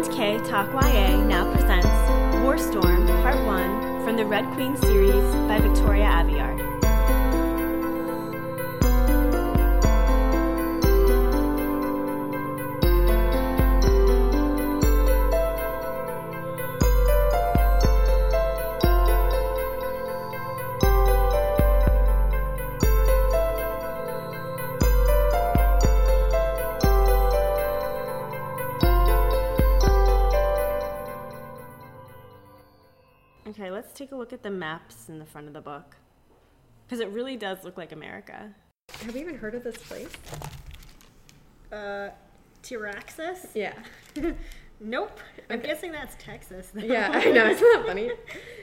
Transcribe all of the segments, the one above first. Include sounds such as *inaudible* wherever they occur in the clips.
M&K Talk now presents War Storm Part 1 from the Red Queen series by Victoria Aveyard. Maps in the front of the book. Because it really does look like America. Have you even heard of this place? Uh, Tiraxes? Yeah. *laughs* nope. I'm Okay. guessing that's Texas. though. Yeah, I know. Isn't that funny?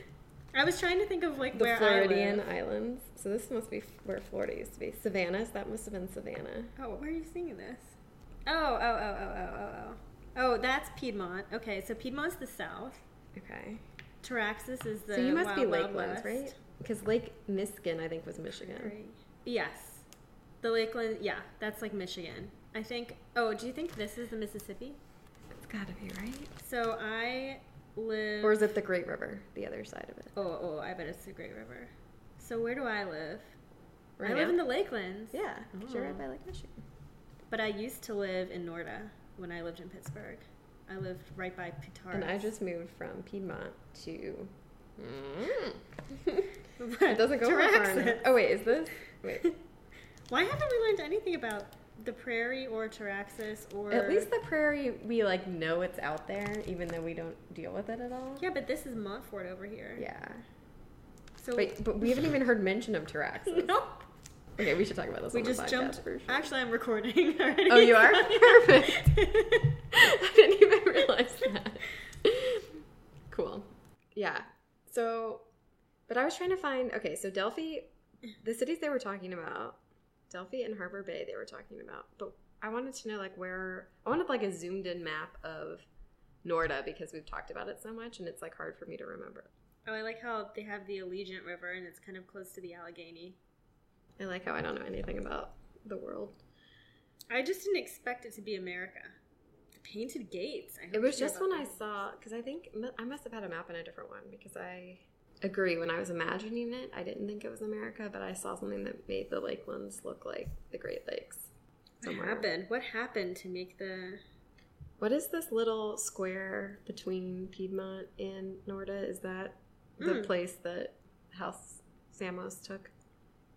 *laughs* I was trying to think of like The where Floridian I live. Islands. So this must be where Florida used to be. Savannah's. That must have been Savannah. Oh, where are you seeing this? Oh, oh, oh, oh, oh, oh, oh. Oh, that's Piedmont. Okay, so Piedmont's the south. Okay. Tiraxes is the so you must wild, be wild Lakelands, right? Because Lake Miskin, I think, was Michigan. Right. Yes. The Lakeland, yeah, that's like Michigan. I think, oh, do you think this is the Mississippi? It's got to be right. So I live. Or is it the Great River, the other side of it? Oh, oh, I bet it's the Great River. So where do I live? Right I live in the Lakelands. Yeah, 'cause you're Oh. right by Lake Michigan. But I used to live in Norta when I lived in Pittsburgh. I lived right by Petaris. And I just moved from Piedmont to. Hmm. *laughs* it doesn't go very far enough. Oh wait, is this? Wait. *laughs* Why haven't we learned anything about the prairie or Tiraxes or? At least the prairie, we like know it's out there, even though we don't deal with it at all. Yeah, but this is Montfort over here. Yeah. So But but we haven't even heard mention of Tiraxes. *laughs* no, Okay, we should talk about this. we on just podcast jumped. For sure. Actually, I'm recording *laughs* already. Oh, you are? *laughs* Perfect. *laughs* I didn't even realize that. Cool. Yeah. So, but I was trying to find. Okay, so Delphie, the cities they were talking about, Delphie and Harbor Bay, they were talking about. But I wanted to know like where. I wanted like a zoomed in map of Norta because we've talked about it so much, and it's like hard for me to remember. Oh, I like how they have the Allegiant River and it's kind of close to the Allegheny. I like how I don't know anything about the world. I just didn't expect it to be America. The painted gates. I It was just when about I saw because I think I must have had a map in a different one because I agree when I was imagining it, I didn't think it was America, but I saw something that made the Lakelands look like the Great Lakes. What happened? What happened to make the? What is this little square between Piedmont and Norta? Is that the Hmm. place that House Samos took?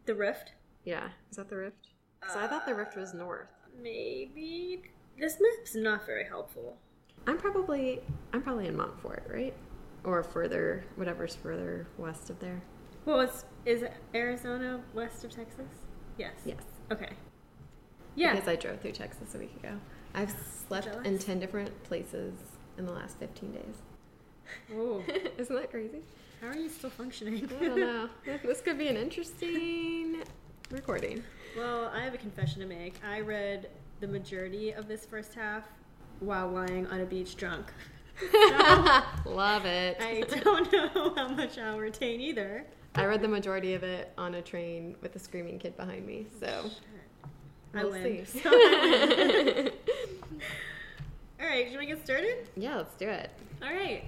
The rift? Yeah, is that the Rift? So I thought the Rift was north. Maybe. This map's not very helpful. I'm probably I'm probably in Montfort, right? Or further, whatever's further west of there. Well, it's, is Arizona west of Texas? Yes. Yes. Okay. Yeah. Because I drove through Texas a week ago. I've slept in 10 different places in the last 15 days. oh, *laughs* Isn't that crazy? How are you still functioning? I don't know. *laughs* this could be an interesting recording. well, I have a confession to make. I read the majority of this first half while lying on a beach drunk. *laughs* Love it. I don't know how much I'll retain either. I read the majority of it on a train with a screaming kid behind me, so I we'll win. see. So- *laughs* All right, should we get started? yeah, let's do it. All right.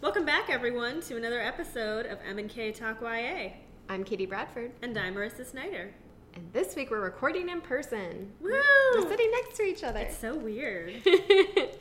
Welcome back, everyone, to another episode of M&K Talk YA. I'm Katie Bradford, And I'm Marissa Snyder. and this week we're recording in person. Woo! We're sitting next to each other. It's so weird. *laughs*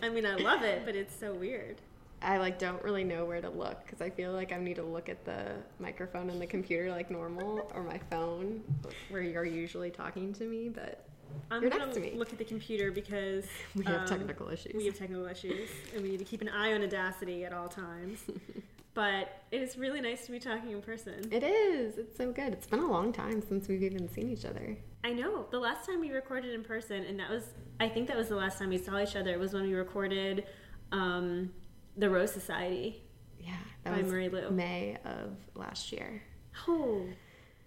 I mean, I love it, but it's so weird. I like don't really know where to look because I feel like I need to look at the microphone and the computer like normal or my phone where you're usually talking to me, but I'm You're gonna next to me. look at the computer because *laughs* we have um, technical issues. We have technical issues, and we need to keep an eye on Audacity at all times. *laughs* but it is really nice to be talking in person. It is. It's so good. It's been a long time since we've even seen each other. I know. The last time we recorded in person, and that was, I think that was the last time we saw each other, was when we recorded um, the Rose Society. Yeah, that By was Marie Lu. May of last year. Oh,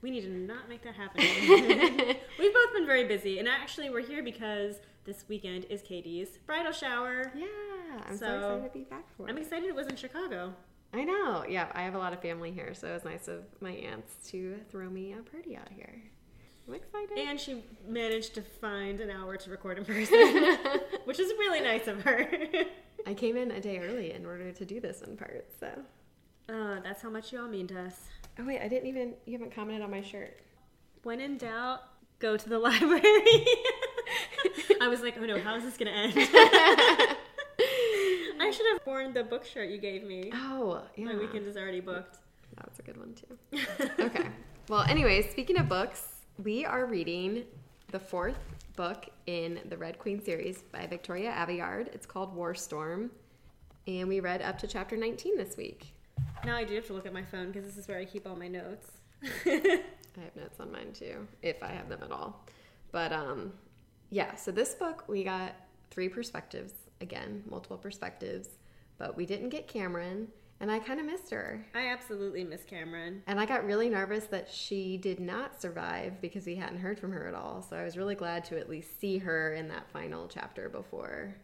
we need to not make that happen. *laughs* We've both been very busy, and actually, we're here because this weekend is Katie's bridal shower. Yeah, I'm so, So, excited to be back for I'm it. excited it was in Chicago. I know. Yeah, I have a lot of family here, so it was nice of my aunts to throw me a party out here. I'm excited. And she managed to find an hour to record in person, *laughs* which is really nice of her. I came in a day early in order to do this in part, so. Uh, that's how much you all mean to us. Oh wait, I didn't even. You haven't commented on my shirt. When in doubt, go to the *laughs* library. I was like, oh no, how is this gonna end? *laughs* I should have worn the book shirt you gave me. Oh, yeah. My weekend is already booked. That was a good one too. okay. Well, anyways, speaking of books, we are reading the fourth book in the Red Queen series by Victoria Aveyard. It's called War Storm, and we read up to chapter 19 this week. Now I do have to look at my phone because this is where I keep all my notes. *laughs* I have notes on mine too, if I have them at all. But um, yeah. So this book we got three perspectives again, multiple perspectives, but we didn't get Cameron, and I kind of missed her. I absolutely miss Cameron. And I got really nervous that she did not survive because we hadn't heard from her at all. So I was really glad to at least see her in that final chapter before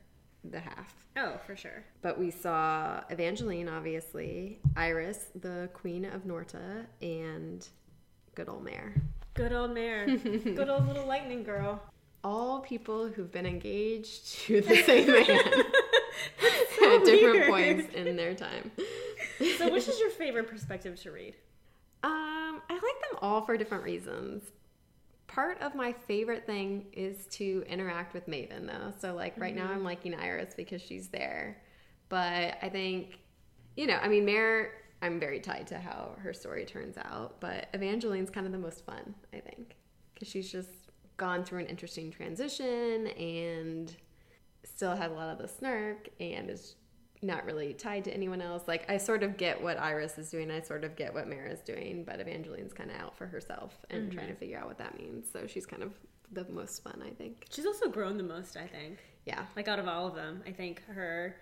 the half. Oh, for sure. But we saw Evangeline, obviously, Iris, the Queen of Norta, and good old Mare. Good old Mare. *laughs* good old little lightning girl. All people who've been engaged to the same man *laughs* *laughs* so at different weird. points in their time. So, which is your favorite perspective to read? Um, I like them all for different reasons. Part of my favorite thing is to interact with Maven, though. So, like, right now mm-hmm. I'm liking Iris because she's there. But I think, you know, I mean, Mare, I'm very tied to how her story turns out. But Evangeline's kind of the most fun, I think, because she's just gone through an interesting transition and still has a lot of the snark and is not really tied to anyone else. Like I sort of get what Iris is doing, I sort of get what Mara is doing, but Evangeline's kind of out for herself and trying to figure out what that means. So she's kind of the most fun, I think. She's also grown the most, I think. Yeah. Like, out of all of them, I think her,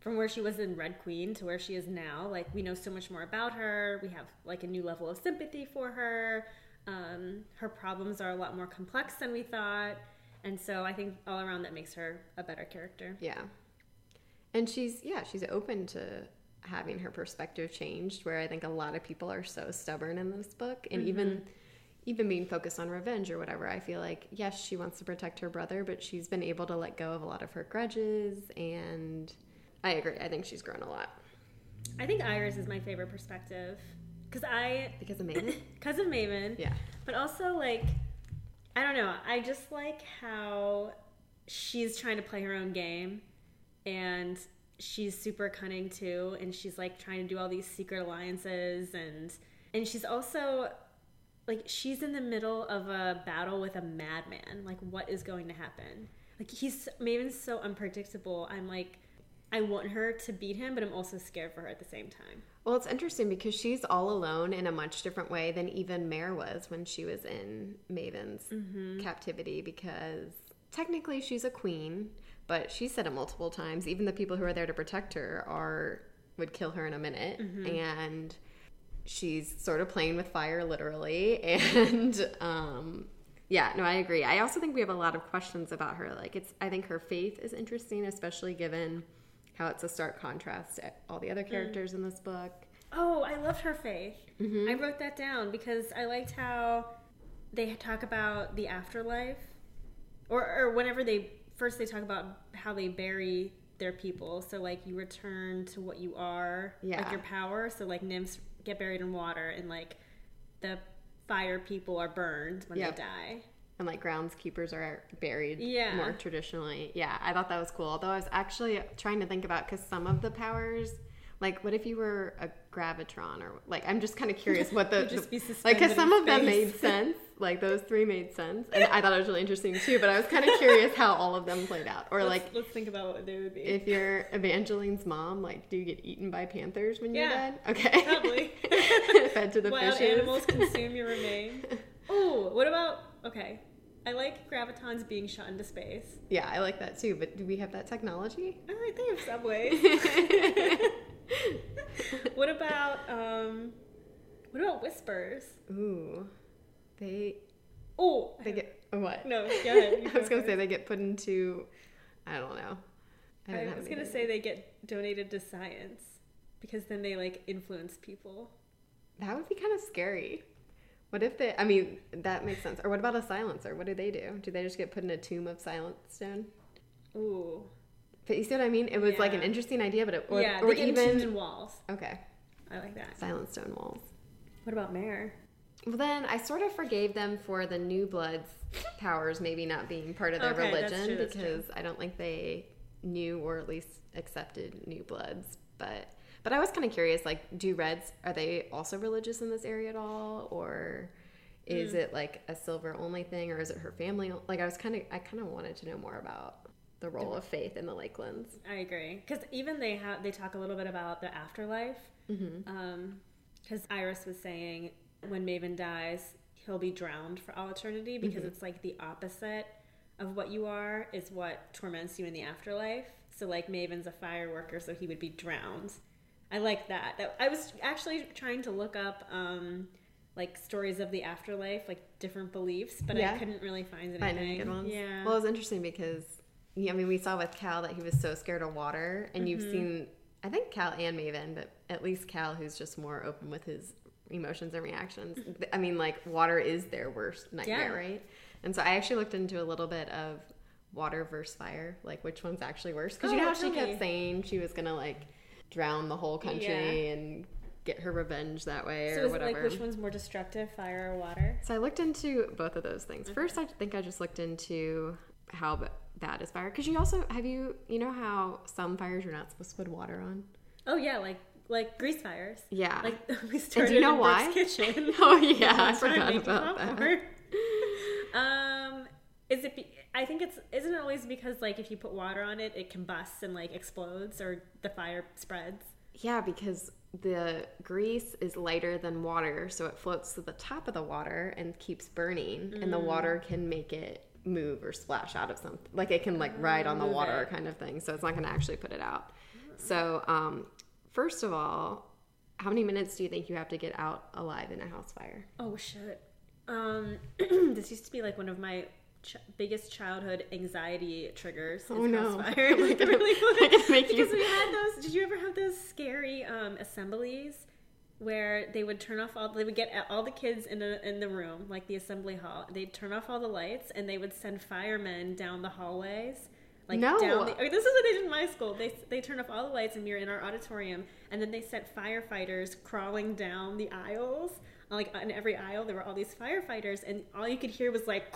from where she was in Red Queen to where she is now, like, we know so much more about her. We have, like, a new level of sympathy for her. Um, her problems are a lot more complex than we thought. And so I think all around that makes her a better character. Yeah. And she's yeah, she's open to having her perspective changed where I think a lot of people are so stubborn in this book and even mm-hmm. even being focused on revenge or whatever. I feel like yes, she wants to protect her brother, but she's been able to let go of a lot of her grudges and I agree. I think she's grown a lot I think Iris is my favorite perspective. Because I, because of Maven. *coughs* because of Maven, yeah. But also, like, I don't know. I just like how she's trying to play her own game and she's super cunning too and she's like trying to do all these secret alliances and and she's also like she's in the middle of a battle with a madman. Like what is going to happen? Like he's Maven's so unpredictable. I'm like i want her to beat him but i'm also scared for her at the same time. Well, it's interesting because she's all alone in a much different way than even Mare was when she was in Maven's mm-hmm. captivity because technically she's a queen, but she said it multiple times. Even the people who are there to protect her are would kill her in a minute mm-hmm. and she's sort of playing with fire literally *laughs* and um yeah, no, I agree. I also think we have a lot of questions about her. Like it's I think her faith is interesting, especially given how it's a stark contrast to all the other mm. characters in this book. Oh, I loved her faith. Mm-hmm. I wrote that down because I liked how they talk about the afterlife, or or whenever they first they talk about how they bury their people. So like you return to what you are, Yeah. like your power. So like nymphs get buried in water, and like the fire people are burned when Yep. they die. and like groundskeepers are buried Yeah. more traditionally. Yeah, I thought that was cool. Although I was actually trying to think about because some of the powers, like what if you were a gravitron or like I'm just kind of curious what *laughs* the, just the- like because some of them made sense. *laughs* Like those three made sense, and I thought it was really interesting too. But I was kind of curious how all of them played out, or Let's- like let's think about what they would be. if you're Evangeline's mom, like do you get eaten by panthers when you're dead? Okay, probably. *laughs* fed to the Wild fishes. animals consume your remains. Oh, what about okay? I like gravitrons being shot into space. yeah, I like that too. But do we have that technology? I like they have subways. *laughs* what about um, what about whispers? Ooh, they Oh, they get what? no. Go ahead. *laughs* I was gonna say they get put into. I don't know. I, didn't was gonna say they get donated to science because then they like influence people. that would be kind of scary. What if they? I mean, that makes sense. Or what about a silencer? What do they do? Do they just get put in a tomb of silent stone? Ooh, But you see what I mean? It was like an interesting idea, but it, or, yeah, or even walls. okay, I like that. silent stone walls. What about Mare? Well, then I sort of forgave them for the New Bloods powers maybe not being part of their Okay, that's religion true, that's because I don't think they knew or at least accepted New Bloods. But but I was kind of curious, like, do Reds are they also religious in this area at all, or is Hmm. it like a silver only thing, or is it her family? Like, I was kind of I kind of wanted to know more about the role of faith in the Lakelands. I agree because even they have they talk a little bit about the afterlife. Mm-hmm. Because Iris was saying when Maven dies, he'll be drowned for all eternity because Mm-hmm. it's like the opposite of what you are is what torments you in the afterlife. So like Maven's a fire worker, so he would be drowned. I like that. That I was actually trying to look up um, like stories of the afterlife, like different beliefs, but Yeah. I couldn't really find anything. Find any good ones? Yeah. Well, it was interesting because, I mean, we saw with Cal that he was so scared of water, and you've mm-hmm. seen, I think Cal and Maven, but at least Cal, who's just more open with his emotions and reactions. I mean, like water is their worst nightmare, Yeah. right? And so I actually looked into a little bit of water versus fire, like which one's actually worse. Because you Oh, know how she kept me. saying she was gonna like drown the whole country Yeah. and get her revenge that way so or whatever. like which one's more destructive, fire or water? So I looked into both of those things. First, I think I just looked into how bad is fire. Because you also have you you know how some fires you're not supposed to put water on. Oh yeah, like like grease fires. Yeah. Like *laughs* we started you know in why? Brooke's kitchen. *laughs* oh yeah, I forgot about that. *laughs* um, is it? Be, I think it's. Isn't it always because like if you put water on it, it combusts and like explodes, or the fire spreads. Yeah, because the grease is lighter than water, so it floats to the top of the water and keeps burning, and the water can make it move or splash out of something. Like it can like ride on the water it. kind of thing. So it's not going to actually put it out. So, um, first of all, how many minutes do you think you have to get out alive in a house fire? Oh shit. Um, *clears throat* this used to be like one of my ch- biggest childhood anxiety triggers. Oh, no. house fires. *laughs* *laughs* Like, really like it make you- because we had those. Did you ever have those scary um, assemblies where they would turn off all? They would get all the kids in the in the room, like the assembly hall. They'd turn off all the lights and they would send firemen down the hallways. Like No. down the, or this is what they did in my school. They they turned off all the lights and we were in our auditorium, and then they sent firefighters crawling down the aisles. Like on every aisle, there were all these firefighters, and all you could hear was like,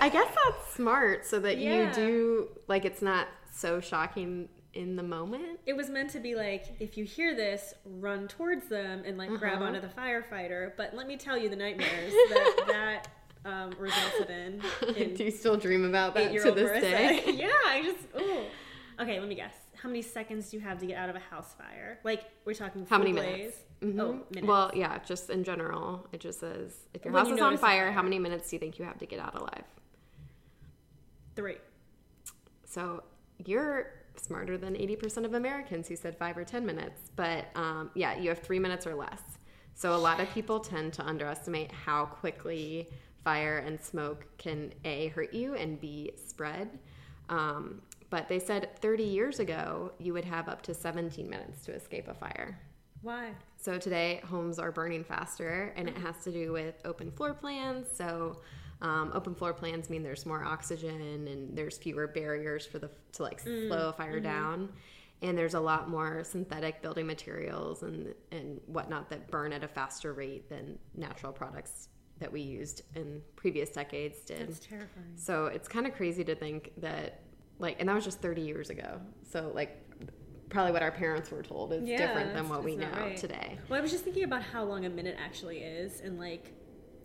I guess that's smart so that Yeah. you do like it's not so shocking in the moment. it was meant to be like, if you hear this, run towards them and like grab Uh-huh. onto the firefighter. But let me tell you the nightmares that *laughs* that um, resulted in. *laughs* in do you still dream about that to this Marissa. day? *laughs* yeah, I just. Ooh. Okay, let me guess. How many seconds do you have to get out of a house fire? Like we're talking. How many minutes? Mhm. Oh, minutes. Well, yeah, just in general, it just says if your When house you is on fire, fire. how many minutes do you think you have to get out alive? three. So you're smarter than 80% of Americans who said five or 10 minutes. But um, yeah, you have three minutes or less. So a lot of people tend to underestimate how quickly fire and smoke can A, hurt you, and B, spread. Um, but they said 30 years ago, you would have up to 17 minutes to escape a fire. Why? So today, homes are burning faster, and it has to do with open floor plans. So, um, open floor plans mean there's more oxygen and there's fewer barriers for the to like slow a fire down, and there's a lot more synthetic building materials and and whatnot that burn at a faster rate than natural products that we used in previous decades did. That's terrifying. So it's kind of crazy to think that, like, and that was just 30 years ago. So, like, probably what our parents were told is Yeah, different than what we know right. today. Well, I was just thinking about how long a minute actually is, and like,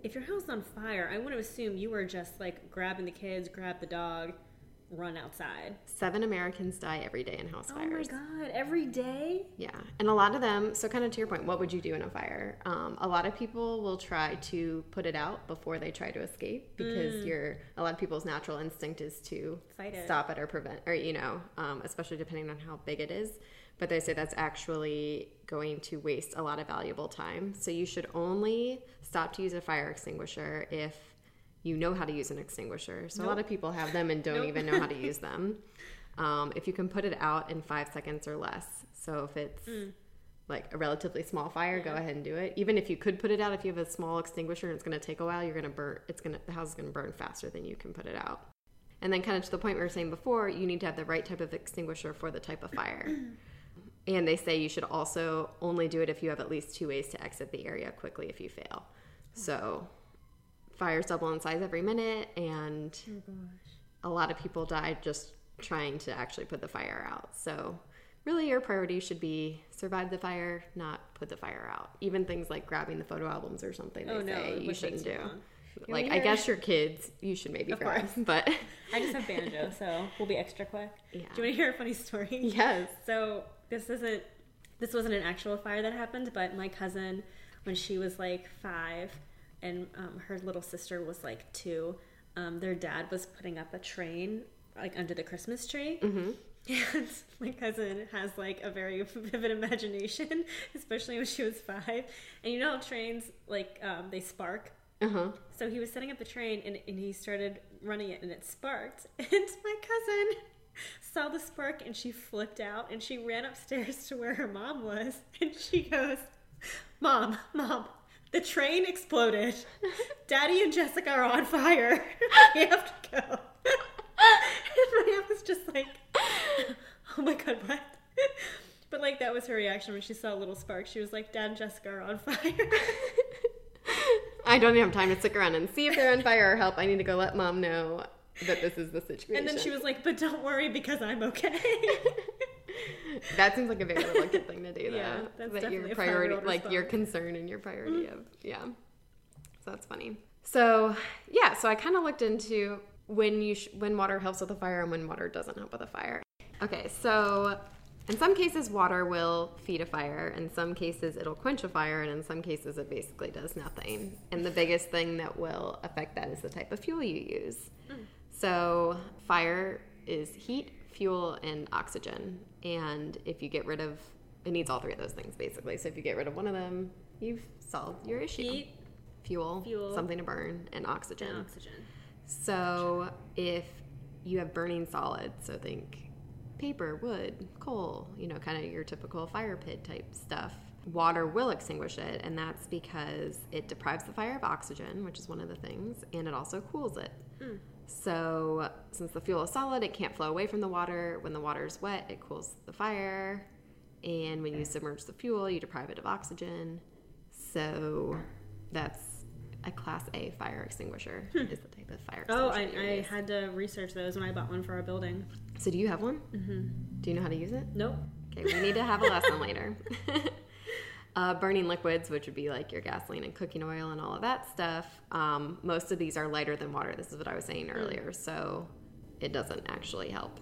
if your house is on fire, I want to assume you were just like grabbing the kids, grab the dog, run outside. Seven Americans die every day in house fires. Oh my god! Every day? Yeah, and a lot of them. So, kind of to your point, what would you do in a fire? Um, a lot of people will try to put it out before they try to escape because your a lot of people's natural instinct is to Fight it. stop it or prevent, or you know, um, especially depending on how big it is. But they say that's actually going to waste a lot of valuable time. So you should only stop to use a fire extinguisher if you know how to use an extinguisher. So a lot of people have them and don't Nope. even know how to *laughs* use them. Um, if you can put it out in five seconds or less. So if it's Mm. like a relatively small fire, go ahead and do it. Even if you could put it out, if you have a small extinguisher and it's going to take a while, you're going to burn. It's going to the house is going to burn faster than you can put it out. And then, kind of to the point we were saying before, you need to have the right type of extinguisher for the type of fire. *clears throat* and they say you should also only do it if you have at least two ways to exit the area quickly if you fail. So, fires double in size every minute, and Oh a lot of people died just trying to actually put the fire out. So, really, your priority should be survive the fire, not put the fire out. Even things like grabbing the photo albums or something, they Oh no, say you shouldn't do. long. Like, I guess your kids, you should maybe Of grab, course. *laughs* but I just have banjo, so we'll be extra quick. yeah. Do you want to hear a funny story? Yes. So this isn't this wasn't an actual fire that happened, but my cousin, when she was like five, and um, her little sister was like two, um, their dad was putting up a train like under the Christmas tree. hmm *laughs* And my cousin has like a very *laughs* vivid imagination, especially when she was five. And you know how trains like um, they spark. Uh huh. So he was setting up the train and, and he started running it and it sparked. *laughs* And my cousin saw the spark and she flipped out and she ran upstairs to where her mom was and she goes, Mom, Mom, the train exploded. Daddy and Jessica are on fire. *laughs* we have to go. and *laughs* my aunt was just like, Oh my god, what? But like that was her reaction when she saw a little spark. She was like, Dad and Jessica are on fire. *laughs* I don't have time to stick around and see if they're on fire or help. I need to go let mom know that this is the situation. And then she was like, "But don't worry because I'm okay." *laughs* that seems like a very kid thing to do, though. Yeah, that's that definitely your priority, like your concern and your priority mm-hmm. of, yeah. So that's funny. So yeah, so I kind of looked into when you sh- when water helps with a fire and when water doesn't help with a fire. Okay, so in some cases water will feed a fire, in some cases it'll quench a fire, and in some cases it basically does nothing. And the biggest thing that will affect that is the type of fuel you use. Mm. So fire is heat, fuel, and oxygen. And if you get rid of it needs all three of those things basically. So if you get rid of one of them, you've solved your issue. Heat, fuel, Fuel. something to burn, and oxygen. and oxygen. So if you have burning solids, so think paper, wood, coal, you know, kind of your typical fire pit type stuff, water will extinguish it. And that's because it deprives the fire of oxygen, which is one of the things, and it also cools it. Mm. So since the fuel is solid, it can't flow away from the water. When the water is wet, it cools the fire. And when you submerge the fuel, you deprive it of oxygen. So that's a class A fire extinguisher is the type of fire Oh, extinguisher. I, I had to research those when I bought one for our building. So do you have one? Mm-hmm. Do you know how to use it? Nope. Okay, we need to have a lesson later. *laughs* Uh, burning liquids, which would be like your gasoline and cooking oil and all of that stuff, um, most of these are lighter than water. This is what I was saying earlier, so it doesn't actually help.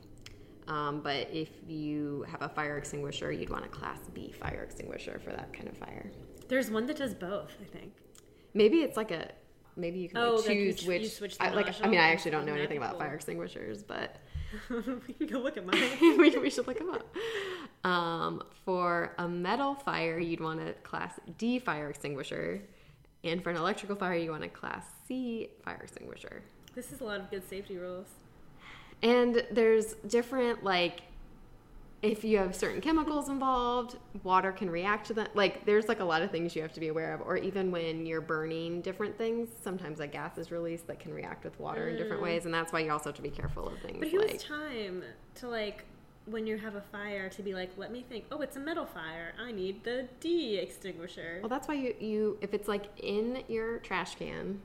Um, but if you have a fire extinguisher, you'd want a Class B fire extinguisher for that kind of fire. There's one that does both. I think. Maybe it's like a maybe you can Oh, like, like you choose ch- which. you switch the I, like I mean, I actually don't know anything about cool. fire extinguishers, but *laughs* we can go look at mine. *laughs* we, we should look them up. Um, for a metal fire, you'd want a Class D fire extinguisher, and for an electrical fire, you want a Class C fire extinguisher. This is a lot of good safety rules. And there's different like if you have certain chemicals involved, water can react to them. Like there's like a lot of things you have to be aware of. Or even when you're burning different things, sometimes a gas is released that can react with water in different Mm. ways, and that's why you also have to be careful of things But who like has time to like when you have a fire to be like, let me think. Oh, it's a metal fire. I need the D extinguisher. Well, that's why you, you if it's like in your trash can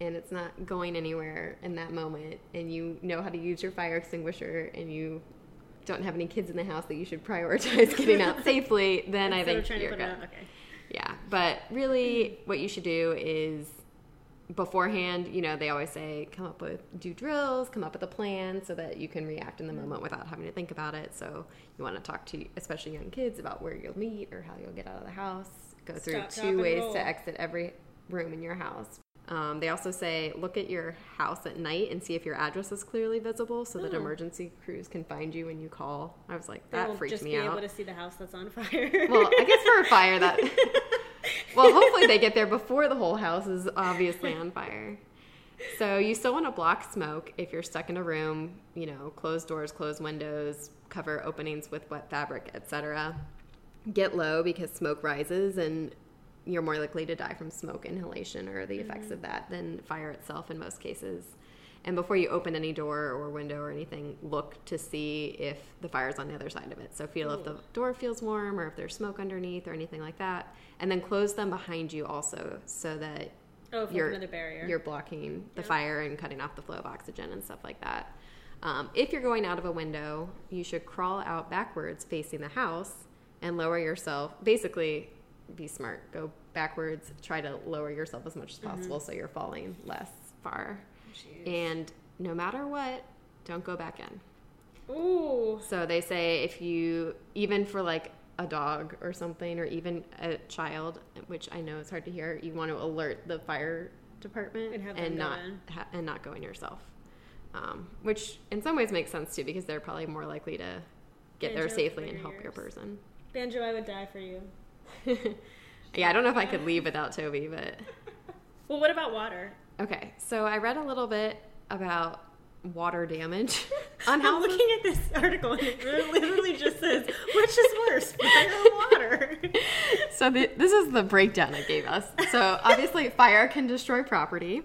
and it's not going anywhere in that moment and you know how to use your fire extinguisher and you don't have any kids in the house that you should prioritize *laughs* getting out safely, then I think you're good. put it out. Okay. Yeah, but really what you should do is beforehand, you know, they always say come up with do drills, come up with a plan so that you can react in the moment without having to think about it. So you want to talk to especially young kids about where you'll meet or how you'll get out of the house. Go through Stop, two ways to exit every room in your house. Um, they also say look at your house at night and see if your address is clearly visible so that Oh. emergency crews can find you when you call. I was like, that freaks just me be out. able to see the house that's on fire. Well, I guess for a fire that. *laughs* well, hopefully they get there before the whole house is obviously on fire. So you still want to block smoke if you're stuck in a room. You know, close doors, close windows, cover openings with wet fabric, etc. Get low because smoke rises and you're more likely to die from smoke inhalation or the effects of that than fire itself in most cases. And before you open any door or window or anything, look to see if the fire's on the other side of it. So feel if the door feels warm or if there's smoke underneath or anything like that. And then close them behind you also so that Oh, you're, another barrier. you're blocking the Yeah. fire and cutting off the flow of oxygen and stuff like that. Um, if you're going out of a window, you should crawl out backwards facing the house and lower yourself. Basically, be smart. Go backwards. Try to lower yourself as much as possible so you're falling less far. Jeez. And no matter what, don't go back in. Ooh. So they say if you, even for like a dog or something, or even a child, which I know it's hard to hear, you want to alert the fire department And have them not ha- and not go in yourself. Um, which in some ways makes sense too, because they're probably more likely to get there safely and help your person. Banjo, I would die for you. *laughs* yeah, I don't know if I could leave without Toby, but *laughs* Well, what about water? okay. So I read a little bit about water damage *laughs* on how I'm looking at this article and it literally just says, which is worse, fire or water? so the, this is the breakdown it gave us. So obviously, fire can destroy property.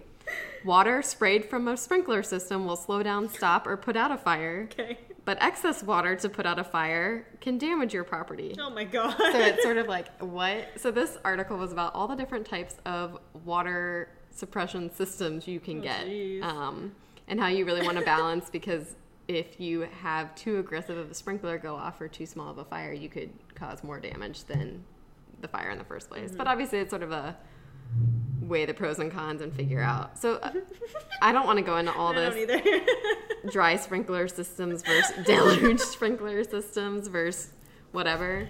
Water sprayed from a sprinkler system will slow down, stop, or put out a fire. okay. But excess water to put out a fire can damage your property. Oh my god. So it's sort of like what? So this article was about all the different types of water suppression systems you can Oh, get, um, and how you really want to balance because if you have too aggressive of a sprinkler go off or too small of a fire, you could cause more damage than the fire in the first place. Mm-hmm. But obviously, it's sort of a weigh the pros and cons and figure out. So uh, *laughs* I don't want to go into all this *laughs* dry sprinkler systems versus *laughs* deluge sprinkler systems versus whatever.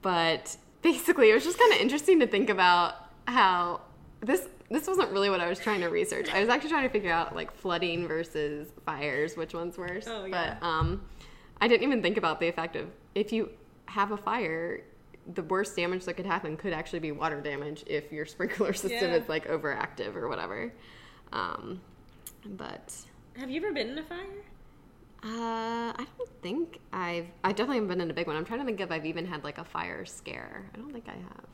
But basically, it was just kind of interesting to think about how this this wasn't really what I was trying to research. I was actually trying to figure out like flooding versus fires, which one's worse. Oh, yeah. But um, I didn't even think about the effect of if you have a fire. The worst damage that could happen could actually be water damage if your sprinkler *laughs* system Yeah. is like overactive or whatever. Um, but Have you ever been in a fire? uh, I don't think I've. I definitely haven't been in a big one. I'm trying to think if I've even had like a fire scare. I don't think I have.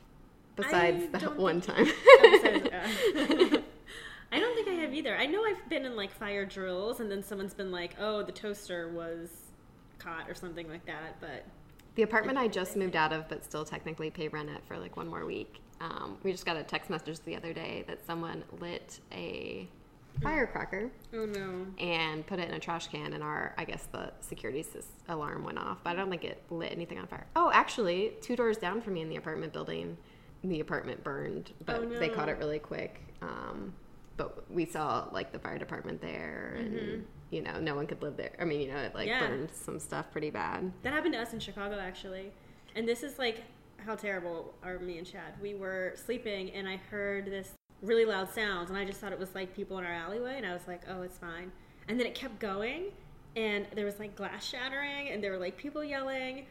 Besides I that one time. *laughs* Oh, uh, *laughs* I don't think I have either. I know I've been in like fire drills, and then someone's been like, "Oh, the toaster was caught" or something like that. But the apartment I just moved out of, but still technically pay rent at for like one more week. Um, we just got a text message the other day that someone lit a firecracker oh no, and put it in a trash can, and our I guess the security alarm went off, but I don't think it lit anything on fire. Oh, actually, two doors down from me in the apartment building, the apartment burned, but Oh, they caught it really quick. Um, but we saw like the fire department there, and you know, no one could live there. I mean, you know, it like. Yeah. burned some stuff pretty bad. that happened to us in Chicago actually. And this is like how terrible are me and Chad. We were sleeping, and I heard this really loud sounds, and I just thought it was like people in our alleyway, and I was like, "Oh, it's fine." And then it kept going, and there was like glass shattering, and there were like people yelling.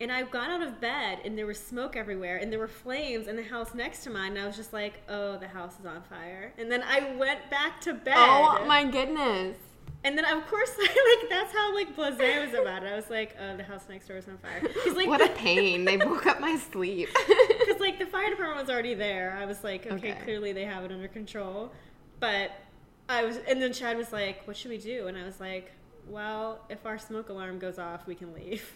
And I got out of bed and there was smoke everywhere and there were flames in the house next to mine and I was just like, oh, the house is on fire. And then I went back to bed. Oh my goodness! And then of course, I, *laughs* like that's how like blasé was about it. I was like, oh, the house next door is on fire. Because like, What a *laughs* pain! they woke up my sleep. *laughs* because like the fire department was already there. I was like, okay, Okay. clearly they have it under control. But I was, and then Chad was like, what should we do? And I was like, well, if our smoke alarm goes off, we can leave.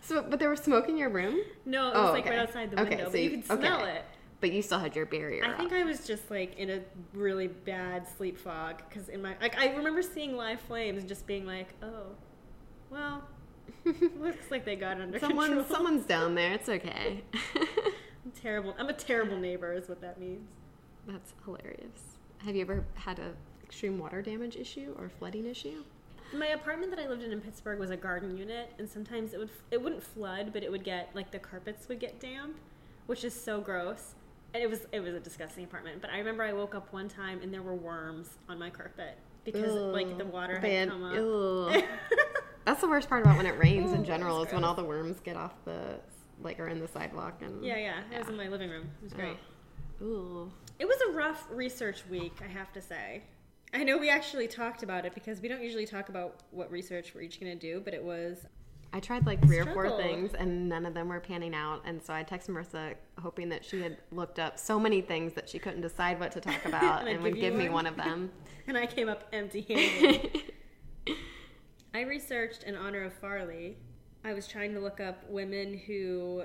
so, but there was smoke in your room, no, it Oh, was like okay. right outside the Okay, window, so but you you- could smell it. But you still had your barrier. I think. I was just like in a really bad sleep fog because in my like I remember seeing live flames and just being like, oh, well, *laughs* looks like they got under Someone, control. someone's down there. It's okay. *laughs* I'm terrible. I'm a terrible neighbor, is what that means. That's hilarious. Have you ever had a extreme water damage issue or flooding issue? My apartment that I lived in in Pittsburgh was a garden unit, and sometimes it would it wouldn't flood, but it would get like the carpets would get damp, which is so gross. And it was it was a disgusting apartment. But I remember I woke up one time and there were worms on my carpet because like the water had come up. *laughs* That's the worst part about when it rains in general is when all the worms get off the like are in the sidewalk and yeah, yeah. It was in my living room. It was great. Oh. Ooh. It was a rough research week, I have to say. I know we actually talked about it because we don't usually talk about what research we're each going to do, but it was. I tried like three or four things and none of them were panning out. And so I texted Marissa hoping that she had looked up so many things that she couldn't decide what to talk *laughs* about And and would give give me one? of them. *laughs* And I came up empty handed. *laughs* I researched in honor of Farley. I was trying to look up women who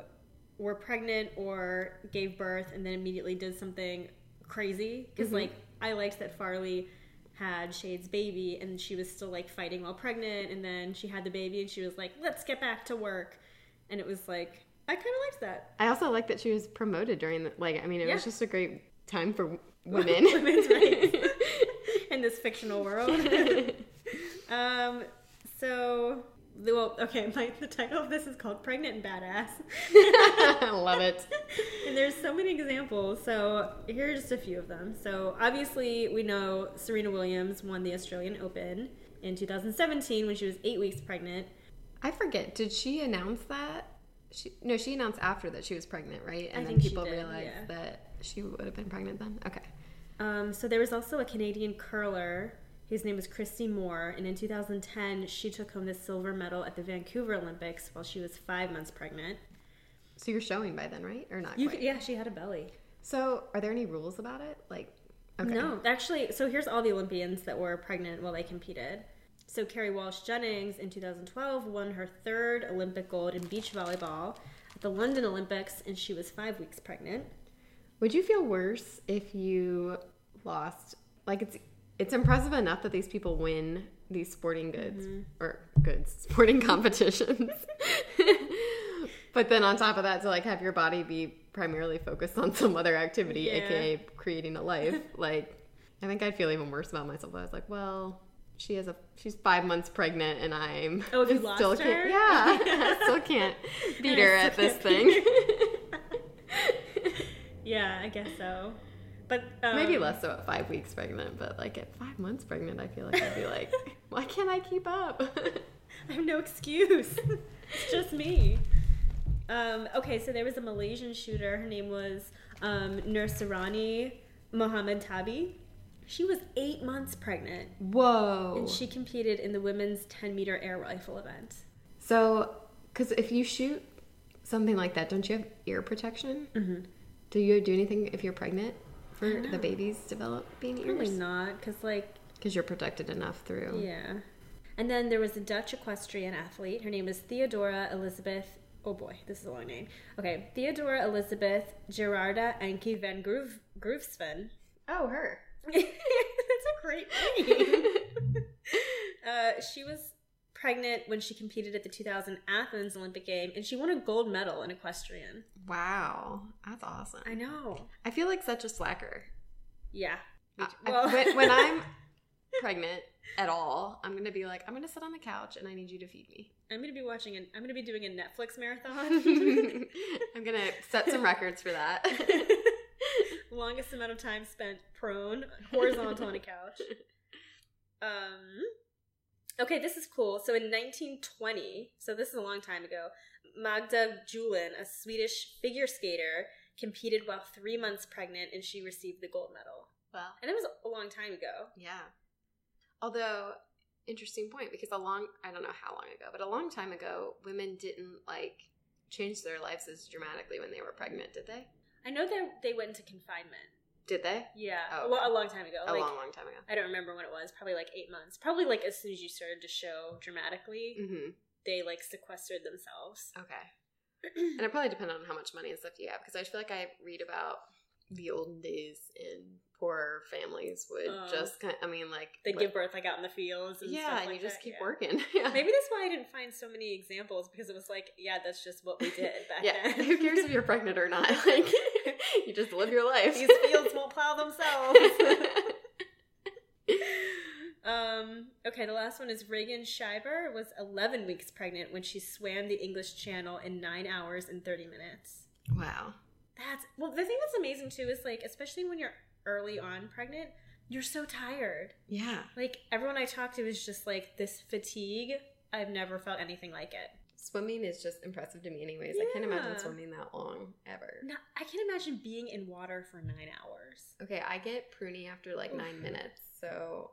were pregnant or gave birth and then immediately did something crazy. Because, Mhm. like, I liked that Farley had Shade's baby and she was still, like, fighting while pregnant. And then she had the baby and she was like, let's get back to work. And it was like, I kind of liked that. I also like that she was promoted during the, like, I mean, it Yeah. was just a great time for *laughs* women. Women's rights *laughs* in this fictional world. *laughs* um, so, well, okay, *laughs* my, the title of this is called Pregnant and Badass. I *laughs* love it. *laughs* and there's so many examples. So, here are just a few of them. So, obviously, we know Serena Williams won the Australian Open in 2017 when she was eight weeks pregnant. I forget. Did she announce that? She, no, she announced after that she was pregnant, right? And I then people did, realized yeah. that she would have been pregnant then. Okay. Um, so there was also a Canadian curler. His name was Kristie Moore, and in 2010, she took home the silver medal at the Vancouver Olympics while she was five months pregnant. So you're showing by then, right? Or not You could, yeah, she had a belly. So are there any rules about it? Like, okay. No, actually, so here's all the Olympians that were pregnant while they competed. So Kerri Walsh Jennings in 2012 won her third Olympic gold in beach volleyball at the London Olympics, and she was five weeks pregnant. Would you feel worse if you lost? Like, it's it's impressive enough that these people win these sporting goods Mm-hmm. or goods *laughs* sporting competitions. *laughs* but then on top of that, to like have your body be primarily focused on some other activity, Yeah. aka creating a life. like, I think I'd feel even worse about myself. I was like, well. She has a she's five months pregnant and I'm Oh, you *laughs* still lost can't her? yeah I still can't beat her at this thing. Yeah, I guess so. But um, Maybe less so at five weeks pregnant, but like at five months pregnant, I feel like I'd be like, *laughs* why can't I keep up? *laughs* I have no excuse. *laughs* it's just me. Um, okay, so there was a Malaysian shooter. Her name was um, Nursarani Mohammed Tabi. She was eight months pregnant, Whoa. and she competed in the women's 10 meter air rifle event. so, because if you shoot something like that, don't you have ear protection? Mm-hmm. Do you do anything if you're pregnant for the babies developing Probably ears? not, because, like, Because you're protected enough through. yeah. And then there was a Dutch equestrian athlete. Her name is Theodora Elizabeth. Oh boy, this is a long name. Okay, Theodora Elizabeth Gerarda Anke van Groove, Groovesven. Oh, her. *laughs* That's a great name. *laughs* uh, she was pregnant when she competed at the 2000 Athens Olympic game, and she won a gold medal in equestrian. Wow, that's awesome. I know. I feel like such a slacker. Yeah. I- too. I- when, when I'm *laughs* pregnant at all, I'm gonna be like, I'm gonna sit on the couch and I need you to feed me. I'm gonna be watching an. I'm gonna be doing a Netflix marathon. *laughs* *laughs* I'm gonna set some records for that. Longest amount of time spent prone, horizontal on a couch. Um. Okay, this is cool. So in 1920, so this is a long time ago, Magda Julin, a Swedish figure skater, competed while three months pregnant, and she received the gold medal. Well, And it was a long time ago. yeah. Although, interesting point because a long, I don't know how long ago, but a long time ago, women didn't like change their lives as dramatically when they were pregnant, did they? I know that they went into confinement. Did they? Yeah, Oh, a, okay. a long time ago. A like, long, long time ago. I don't remember when it was. Probably like eight months. Probably like as soon as you started to show dramatically, Mm-hmm. they like sequestered themselves. Okay. *clears throat* And it probably depends on how much money and stuff you have because I feel like I read about the olden days and poor families would Oh. just kind I mean, like, They'd what- give birth like out in the fields. And yeah, and like you just that, keep yeah. working. *laughs* yeah. Maybe that's why I didn't find so many examples because it was like, yeah, that's just what we *laughs* did back yeah. then. Who cares if you're pregnant or not? *laughs* Like, you just live your life. These fields won't plow themselves. um, okay, the last one is Reagan Schreiber was 11 weeks pregnant when she swam the English Channel in 9 hours and 30 minutes. wow. That's well, the thing that's amazing too is like, especially when you're early on pregnant, you're so tired. Yeah. Like everyone I talked to is just like this fatigue. I've never felt anything like it. Swimming is just impressive to me, anyways. I can't imagine swimming that long ever. No, I can't imagine being in water for nine hours. Okay, I get pruny after like nine minutes, so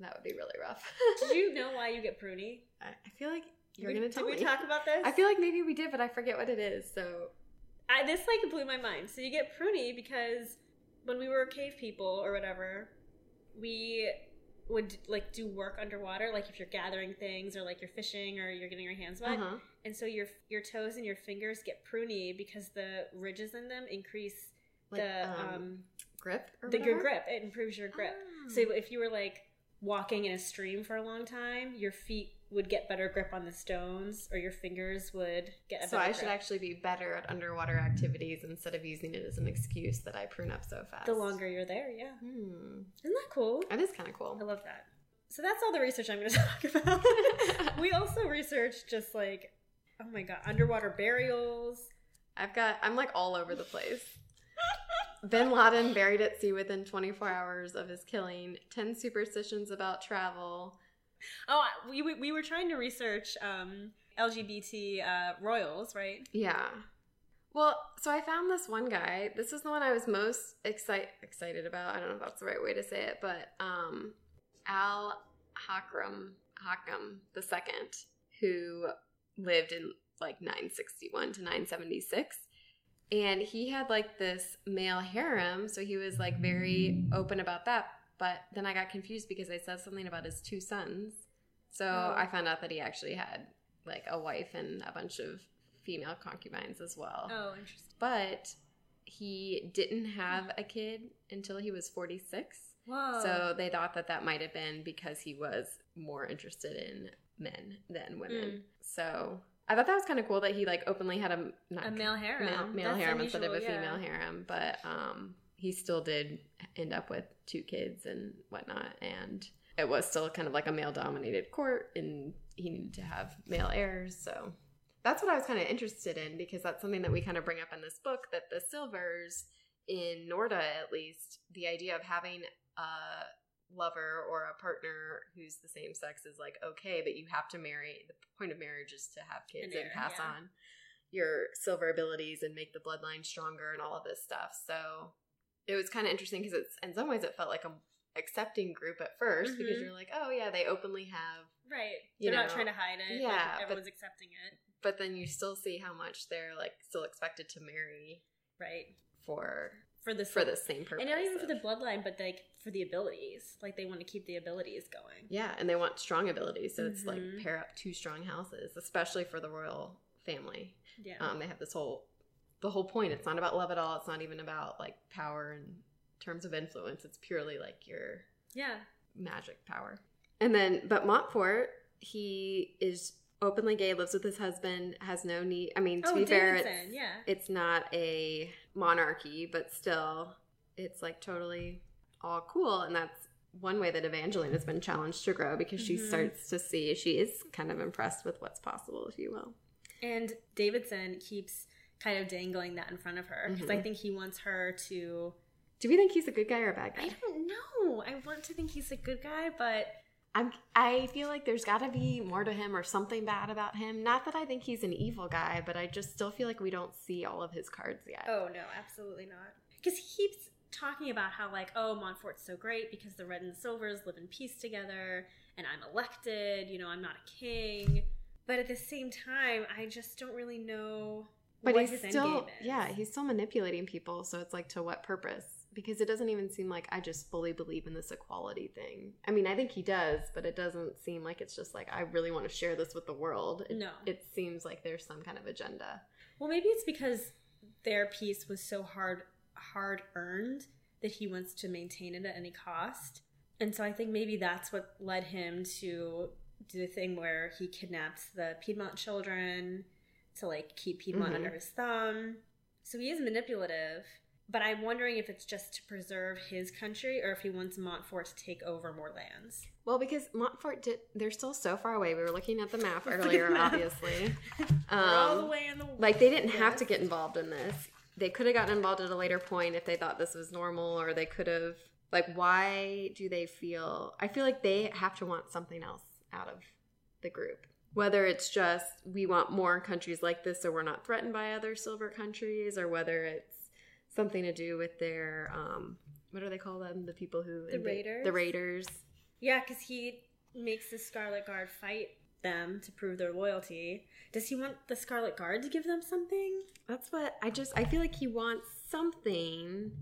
That would be really rough. Did you *laughs* know why you get pruny? I I feel like you're we- gonna tell Did me. we talk about this? I feel like maybe we did, but I forget what it is. So I, this like blew my mind. So you get pruny because when we were cave people or whatever, we would like do work underwater, like if you're gathering things or like you're fishing or you're getting your hands wet, uh-huh. and so your your toes and your fingers get pruny because the ridges in them increase like the um, um, grip or the, your grip. It improves your grip. Ah. So if you were like walking in a stream for a long time, your feet would get better grip on the stones, or your fingers would get a So I should actually be better at underwater activities instead of using it as an excuse that I prune up so fast. The longer you're there, yeah. Hmm. Isn't that cool? That is kind of cool. I love that. So that's all the research I'm going *laughs* to talk about. *laughs* we also researched just like, oh my god, underwater burials. I've got. I'm like all over the place. Bin Laden buried at sea within 24 hours of his killing. 10 superstitions about travel. *laughs* Oh, we, we, we were trying to research um, LGBT uh, royals, right? Yeah. Well, so I found this one guy. This is the one I was most excite- excited about. I don't know if that's the right way to say it, but um, Al Hakram Hakam the second, who lived in like 961 to 976. And he had like this male harem, so he was like very open about that. But then I got confused because I said something about his two sons. So Oh. I found out that he actually had like a wife and a bunch of female concubines as well. Oh, interesting. But he didn't have a kid until he was 46. Whoa. So they thought that that might have been because he was more interested in men than women. Mm. So I thought that was kind of cool that he like openly had a not a male harem. male, male harem instead of a yeah. female harem, but um, he still did end up with two kids and whatnot, and it was still kind of like a male dominated court, and he needed to have male heirs. So that's what I was kind of interested in because that's something that we kind of bring up in this book that the Silvers in Norta, at least, the idea of having a lover or a partner who's the same sex is like okay, but you have to marry. The point of marriage is to have kids An and heir, pass yeah. on your silver abilities and make the bloodline stronger and all of this stuff. So it was kind of interesting because it's in some ways it felt like a accepting group at 1st because Mhm. you're like, oh yeah, they openly have, Right. They're not trying to hide it. yeah, Like, but- everyone's accepting it. but then you still see how much they're like still expected to marry Right. for For the for the same purpose. And not even for the bloodline, but like for the abilities. Like they want to keep the abilities going. Yeah, and they want strong abilities, so it's like Mhm. pair up two strong houses, especially for the royal family. Yeah. Um, they have this whole the whole point. It's not about love at all. It's not even about like power in terms of influence. It's purely like your yeah. magic power. And then, but Montfort, he is openly gay, lives with his husband, has no need. I mean, to oh, be fair, it's, yeah. it's not a monarchy, but still, it's like totally all cool. And that's one way that Evangeline has been challenged to grow because she Mhm. starts to see she is kind of impressed with what's possible, if you will. And Davidson keeps kind of dangling that in front of her because I Mhm. think he wants her to. Do we think he's a good guy or a bad guy? I don't know. I want to think he's a good guy, but I'm I feel like there's got to be more to him or something bad about him. Not that I think he's an evil guy, but I just still feel like we don't see all of his cards yet. oh no, absolutely not. Because he keeps talking about how like, oh, Montfort's so great because the Red and Silvers live in peace together, and I'm elected. You know, I'm not a king. But at the same time, I just don't really know but he's still yeah, he's still manipulating people, so it's like to what purpose? Because it doesn't even seem like I just fully believe in this equality thing. I mean, I think he does, but it doesn't seem like it's just like I really want to share this with the world. It, No. it seems like there's some kind of agenda. Well, maybe it's because their peace was so hard hard earned that he wants to maintain it at any cost. And so I think maybe that's what led him to do the thing where he kidnaps the Piedmont children to like keep Piedmont Mhm. under his thumb. So he is manipulative, but I'm wondering if it's just to preserve his country or if he wants Montfort to take over more lands. Well, because Montfort did, they're still so far away. We were looking at the map Let's look at earlier, the *laughs* map. obviously. We're all Um, the way in the Like they didn't have to get involved in this. They could have gotten involved at a later point if they thought this was normal, or they could have. Like, why do they feel? I feel like they have to want something else out of the group. Whether it's just we want more countries like this, so we're not threatened by other silver countries, or whether it's something to do with their um, what do they call them? The people who The raiders? The raiders. Yeah, because he makes the Scarlet Guard fight them to prove their loyalty. Does he want the Scarlet Guard to give them something? That's what I just I feel like he wants something,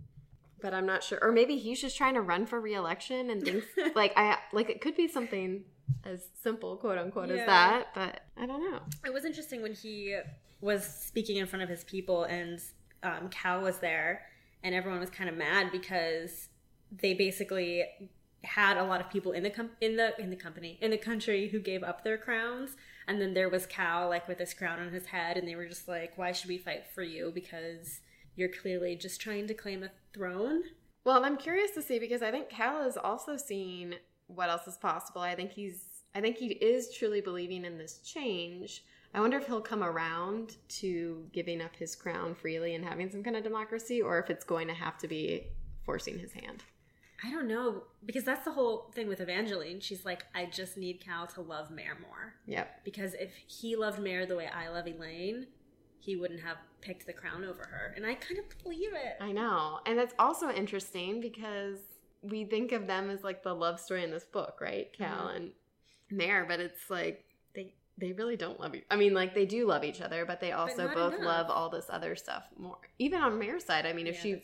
but I'm not sure. Or maybe he's just trying to run for reelection and thinks *laughs* like I like it could be something as simple, quote unquote, Yeah. as that. But I don't know. It was interesting when he was speaking in front of his people and um, Cal was there, and everyone was kind of mad because they basically had a lot of people in the com- in the in the company in the country who gave up their crowns, and then there was Cal like with his crown on his head, and they were just like, "Why should we fight for you? Because you're clearly just trying to claim a throne." Well, and I'm curious to see because I think Cal is also seeing what else is possible. I think he's I think he is truly believing in this change. I wonder if he'll come around to giving up his crown freely and having some kind of democracy, or if it's going to have to be forcing his hand. I don't know because that's the whole thing with Evangeline. She's like, "I just need Cal to love Mare more." Yep. because if he loved Mare the way I love Elane, he wouldn't have picked the crown over her. And I kind of believe it. I know. And that's also interesting because we think of them as like the love story in this book, right? Cal Mhm. and Mare, but it's like they they really don't love you. I mean, like they do love each other, but they also not both enough. love all this other stuff more. Even on Mare's side, I mean, if Yeah, she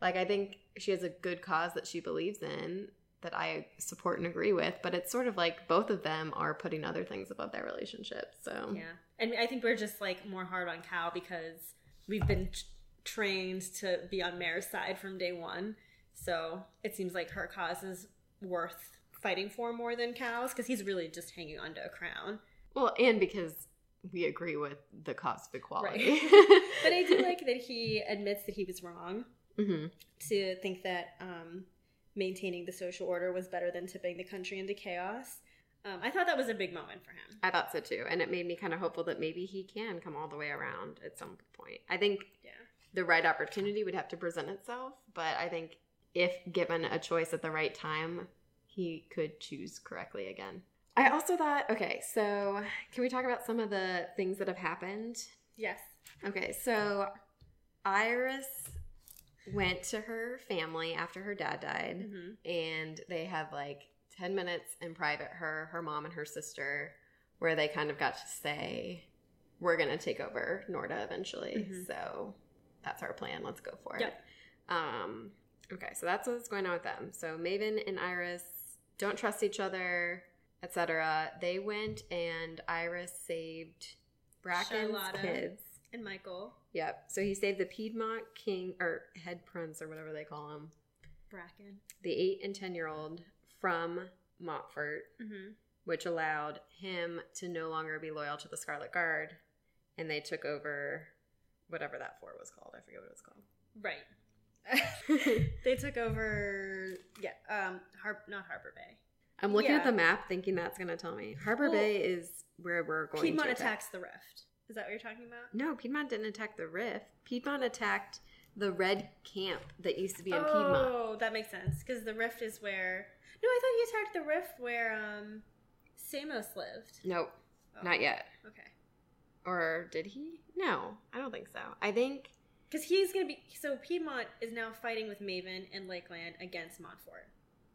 like I think she has a good cause that she believes in that I support and agree with, but it's sort of like both of them are putting other things above their relationship. So Yeah. And I think we're just like more hard on Cal because we've been t- trained to be on Mare's side from day one. So it seems like her cause is worth fighting for more than Cal's because he's really just hanging on to a crown. well, and because we agree with the cause of equality. *laughs* But I do like that he admits that he was wrong. hmm to think that um, maintaining the social order was better than tipping the country into chaos. Um, I thought that was a big moment for him. I thought so too, and it made me kind of hopeful that maybe he can come all the way around at some point. I think Yeah. the right opportunity would have to present itself, but I think if given a choice at the right time, he could choose correctly again. I also thought, okay, so can we talk about some of the things that have happened? Yes. Okay, so Iris went to her family after her dad died hmm and they have like 10 minutes in private her her mom and her sister where they kind of got to say we're going to take over Norta eventually Mhm. so that's our plan let's go for Yep. it um okay so that's what's going on with them so maven and iris don't trust each other etc they went and iris saved bracken's Charlotta. kids And Michael yep so he saved the piedmont king or head prince or whatever they call him Bracken. the eight and ten year old from Montfort, hmm which allowed him to no longer be loyal to the Scarlet Guard, and they took over whatever that fort was called. I forget what it was called. Right. *laughs* they took over. Yeah. Um. Har- not Harbor Bay. I'm looking at the map, thinking that's going to tell me Harbor Well, Bay is where we're going. Piedmont attacks the Rift. Is that what you're talking about? No, Piedmont didn't attack the Rift. Piedmont attacked the Red Camp that used to be in oh, Piedmont. Oh, that makes sense because the Rift is where. No, I thought he attacked the Rift where um, Samos lived. Nope, Oh, not yet. Okay. Or did he? No, I don't think so. I think Because he's going to be. So Piedmont is now fighting with Maven and Lakeland against Montfort.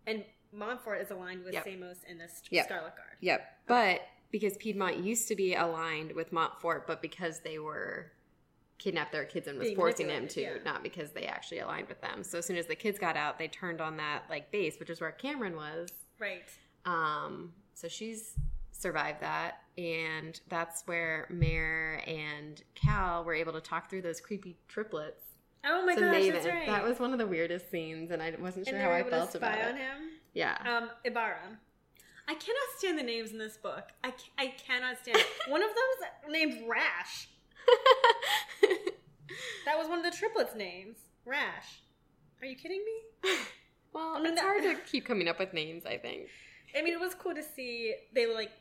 And Montfort is aligned with Yep. Samos and the St- Yep. Scarlet Guard. Yep. But because Piedmont used to be aligned with Montfort, but because they were kidnapped their kids and was Being forcing them to, yeah. not because they actually aligned with them. So as soon as the kids got out, they turned on that like base, which is where Cameron was. Right. Um, so she's survived that, and that's where Mare and Cal were able to talk through those creepy triplets. Oh my gosh, Maven. that's right. That was one of the weirdest scenes, and I wasn't sure how I felt about it. Yeah. Um, Ibarra. I cannot stand the names in this book. I, ca- I cannot stand it. *laughs* One of them's named Rash. *laughs* That was one of the triplets' names. Rash. Are you kidding me? well, I mean, it's that- hard to keep coming up with names. I think. I mean, it was cool to see they were like,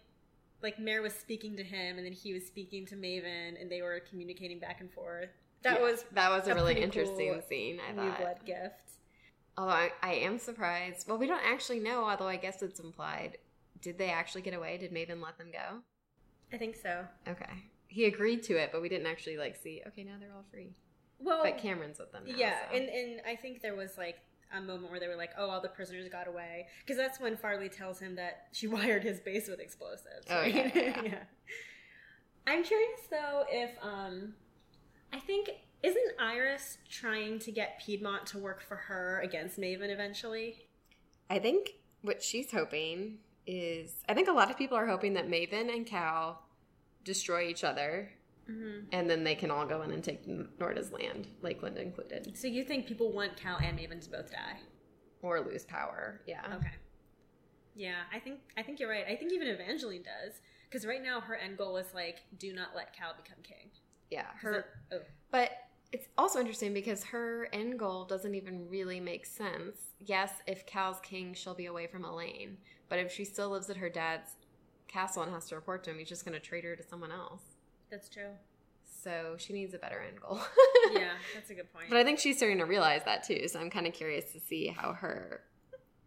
like Mare was speaking to him, and then he was speaking to Maven, and they were communicating back and forth. That Yeah, was that was a, a really pretty interesting cool scene. I a new thought. blood gift. Although I, I am surprised. Well, we don't actually know. Although I guess it's implied. Did they actually get away? Did Maven let them go? I think so. Okay. He agreed to it, but we didn't actually like see. Okay, now they're all free. Well, But Cameron's with them. Now, yeah, so. and and I think there was like a moment where they were like, "Oh, all the prisoners got away," because that's when Farley tells him that she *laughs* wired his base with explosives. Oh, right? yeah, yeah, *laughs* yeah. I'm curious though if um, I think isn't Iris trying to get Piedmont to work for her against Maven eventually? I think what she's hoping is I think a lot of people are hoping that Maven and Cal destroy each other Mm-hmm. and then they can all go in and take Norta's land, Lakeland included, So you think people want Cal and Maven to both die? or lose power. Yeah. Okay. Yeah, I think I think you're right. I think even Evangeline does because right now her end goal is like, do not let Cal become king. Yeah, Her oh, But it's also interesting because her end goal doesn't even really make sense. Yes, if Cal's king, she'll be away from Elane. But if she still lives at her dad's castle and has to report to him, he's just going to trade her to someone else. That's true. So she needs a better end goal. *laughs* Yeah, that's a good point. But I think she's starting to realize that too. So I'm kind of curious to see how her,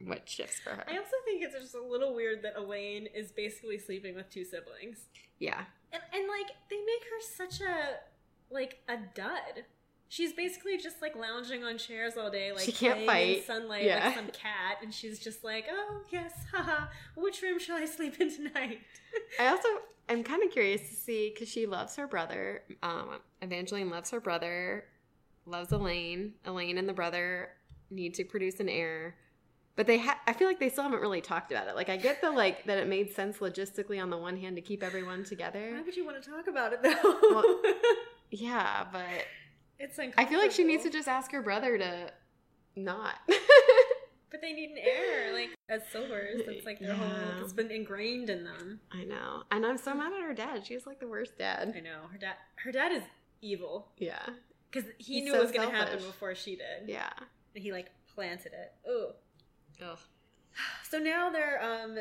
what shifts for her. I also think it's just a little weird that Elane is basically sleeping with two siblings, Yeah. and and like they make her such a like a dud. She's basically just like lounging on chairs all day, like She can't playing in sunlight Yeah. like some cat, and she's just like, "Oh yes, haha, which room shall I sleep in tonight?" I also I'm kind of curious to see because she loves her brother. Um, Evangeline loves her brother, loves Elane. Elane and the brother need to produce an heir, but they ha- I feel like they still haven't really talked about it. Like I get the like that it made sense logistically on the one hand to keep everyone together. Why would you want to talk about it though? Yeah, but *laughs* it's I feel like she needs to just ask her brother to not. *laughs* But they need an heir, like as Silvers. That's like their whole. Yeah. It's been ingrained in them. I know, and I'm so mad at her dad. She's like the worst dad. I know her dad. Her dad is evil Yeah, because he He's knew so it was going to happen before she did. yeah. and he like planted it. Ooh. Ugh. So now they're um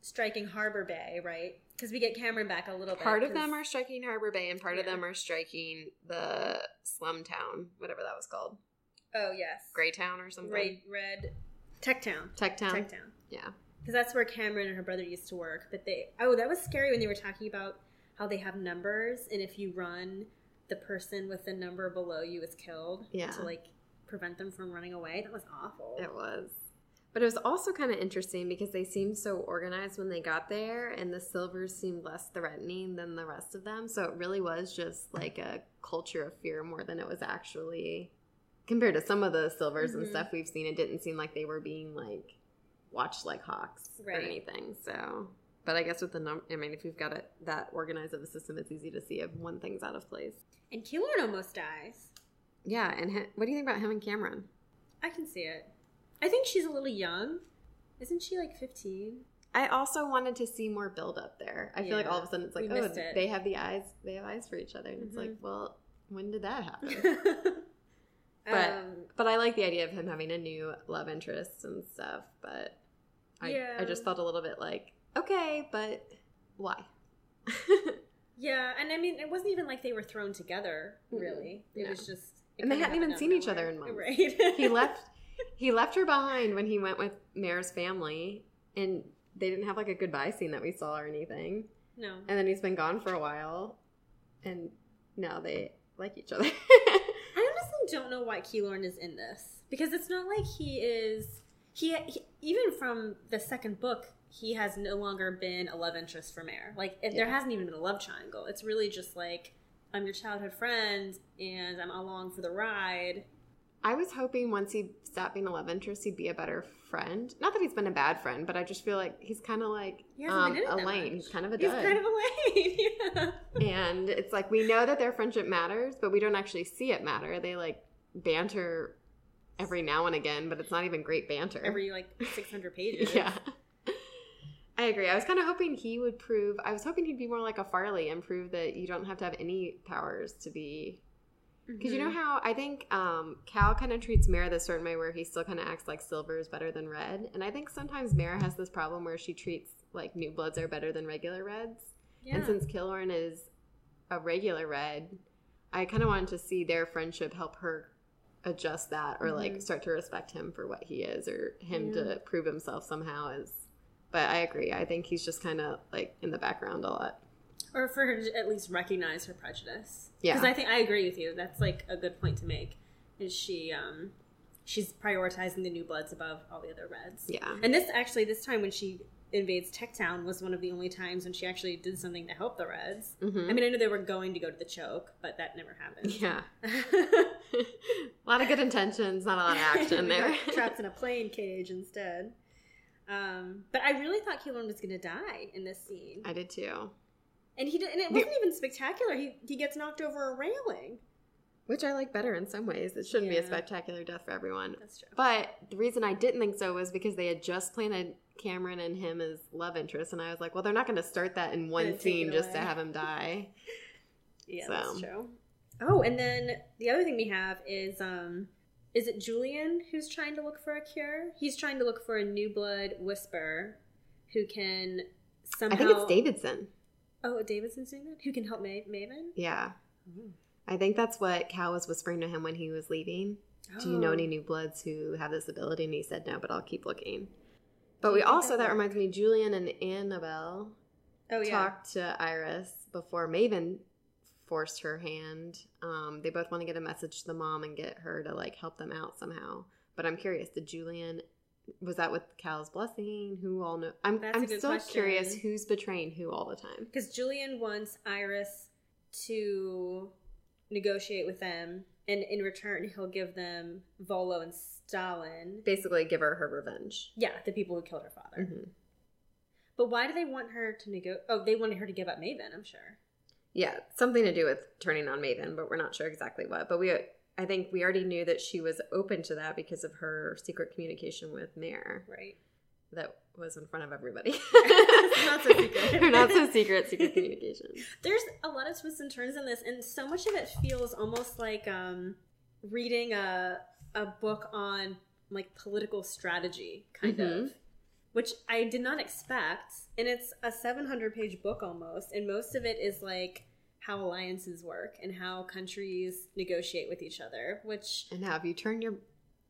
striking Harbor Bay, right? Because we get Cameron back a little bit. Part of them are striking Harbor Bay, and part of them are striking the slum town, whatever that was called, Oh yes, Greytown or something. Red, red, Tech Town. Tech Town. Tech Town. Yeah, Because that's where Cameron and her brother used to work. But they oh that was scary when they were talking about how they have numbers, and if you run, the person with the number below you is killed. Yeah. To like prevent them from running away. That was awful. it was. But it was also kind of interesting because they seemed so organized when they got there, and the Silvers seemed less threatening than the rest of them. So it really was just like a culture of fear more than it was actually compared to some of the Silvers and Mhm. stuff we've seen. It didn't seem like they were being like watched like hawks or anything. So, but I guess with the number, I mean, if you've got it that organized of a system, it's easy to see if one thing's out of place. And Kilorn almost dies. Yeah, and hi- what do you think about him and Cameron? I can see it. I think she's a little young. Isn't she like 15? I also wanted to see more build up there. I feel like all of a sudden it's like, we oh, it. they have the eyes, they have eyes for each other, and it's Mhm. like, well, when did that happen? *laughs* But- um, but I like the idea of him having a new love interest and stuff. But I, Yeah. I just felt a little bit like, okay, but why? *laughs* yeah, and I mean, it wasn't even like they were thrown together, really. It No. was just. it And they hadn't even seen each other in months. Right. *laughs* he left, *laughs* he left her behind when he went with Mare's family, and they didn't have like a goodbye scene that we saw or anything. No. And then he's been gone for a while, and now they like each other. Don't know why Kilorn is in this because it's not like he is. He, he even from the second book, he has no longer been a love interest for Mare. Like if there hasn't even been a love triangle. It's really just like I'm your childhood friend and I'm along for the ride. I was hoping once he stopped being a love interest, he'd be a better friend. Not that he's been a bad friend, but I just feel like he's kind of like um, been in it that Elaine. He's kind of a He's kind of a lane. *laughs* yeah. and it's like we know that their friendship matters, but we don't actually see it matter. They like banter every now and again, but it's not even great banter. Every like 600 pages. *laughs* yeah. I agree. I was kind of hoping he would prove. I was hoping he'd be more like a Farley and prove that you don't have to have any powers to be Because you know Mhm. how I think um, Cal kind of treats Mare this certain way where he still kind of acts like Silver is better than Red, and I think sometimes Mare has this problem where she treats like new bloods are better than regular Reds. yeah. And since Kilorn is a regular Red, I kind of wanted to see their friendship help her adjust that or like Mhm. start to respect him for what he is or him Yeah. to prove himself somehow as. But I agree. I think he's just kind of like in the background a lot. Or for her to at least recognize her prejudice. Yeah. because I think I agree with you. That's like a good point to make. Is she um she's prioritizing the new bloods above all the other reds. Yeah. And this actually, this time when she invades Tech Town was one of the only times when she actually did something to help the Reds. Mhm. I mean, I know they were going to go to the choke, but that never happened. Yeah. *laughs* a lot of good intentions, not a lot of action *laughs* there. Trapped in a *laughs* plane cage instead. Um, but I really thought Kilorn was going to die in this scene, I did too. And he did, and it wasn't even spectacular. He he gets knocked over a railing. Which I like better in some ways. It shouldn't be a spectacular death for everyone. That's true. But the reason I didn't think so was because they had just planted Cameron and him as love interests, and I was like, well, they're not going to start that in one scene just to have him die. *laughs* Yeah, So. that's true. Oh, and then the other thing we have is um is it Julian who's trying to look for a cure? He's trying to look for a new blood whisper who can somehow I think it's Davidson. Oh, Davidson's doing that? Who can help Ma- Maven? Yeah. Oh. I think that's what Cal was whispering to him when he was leaving. Do you know Oh. any new bloods who have this ability? And he said no, but I'll keep looking. But we also, that that reminds me, Julian and Annabelle Oh yeah. talked to Iris before Maven forced her hand. Um, they both want to get a message to the mom and get her to like help them out somehow. But I'm curious, did Julian was that with Cal's blessing? Who all know? I'm That's I'm still question. curious who's betraying who all the time. Because Julian wants Iris to negotiate with them, and in return, he'll give them Volo and Salin. Basically, give her her revenge. Yeah, the people who killed her father. Mhm. But why do they want her to negotiate? Oh, they wanted her to give up Maven. I'm sure. Yeah, something to do with turning on Maven, but we're not sure exactly what. But we, I think we already knew that she was open to that because of her secret communication with Mare Right. that was in front of everybody. *laughs* Not so secret. Or *laughs* not so secret, secret communication. *laughs* There's a lot of twists and turns in this, and so much of it feels almost like um, reading a a book on like political strategy, kind Mhm. of, which I did not expect. And it's a 700 page book almost, and most of it is like how alliances work and how countries negotiate with each other, which And how if you turn your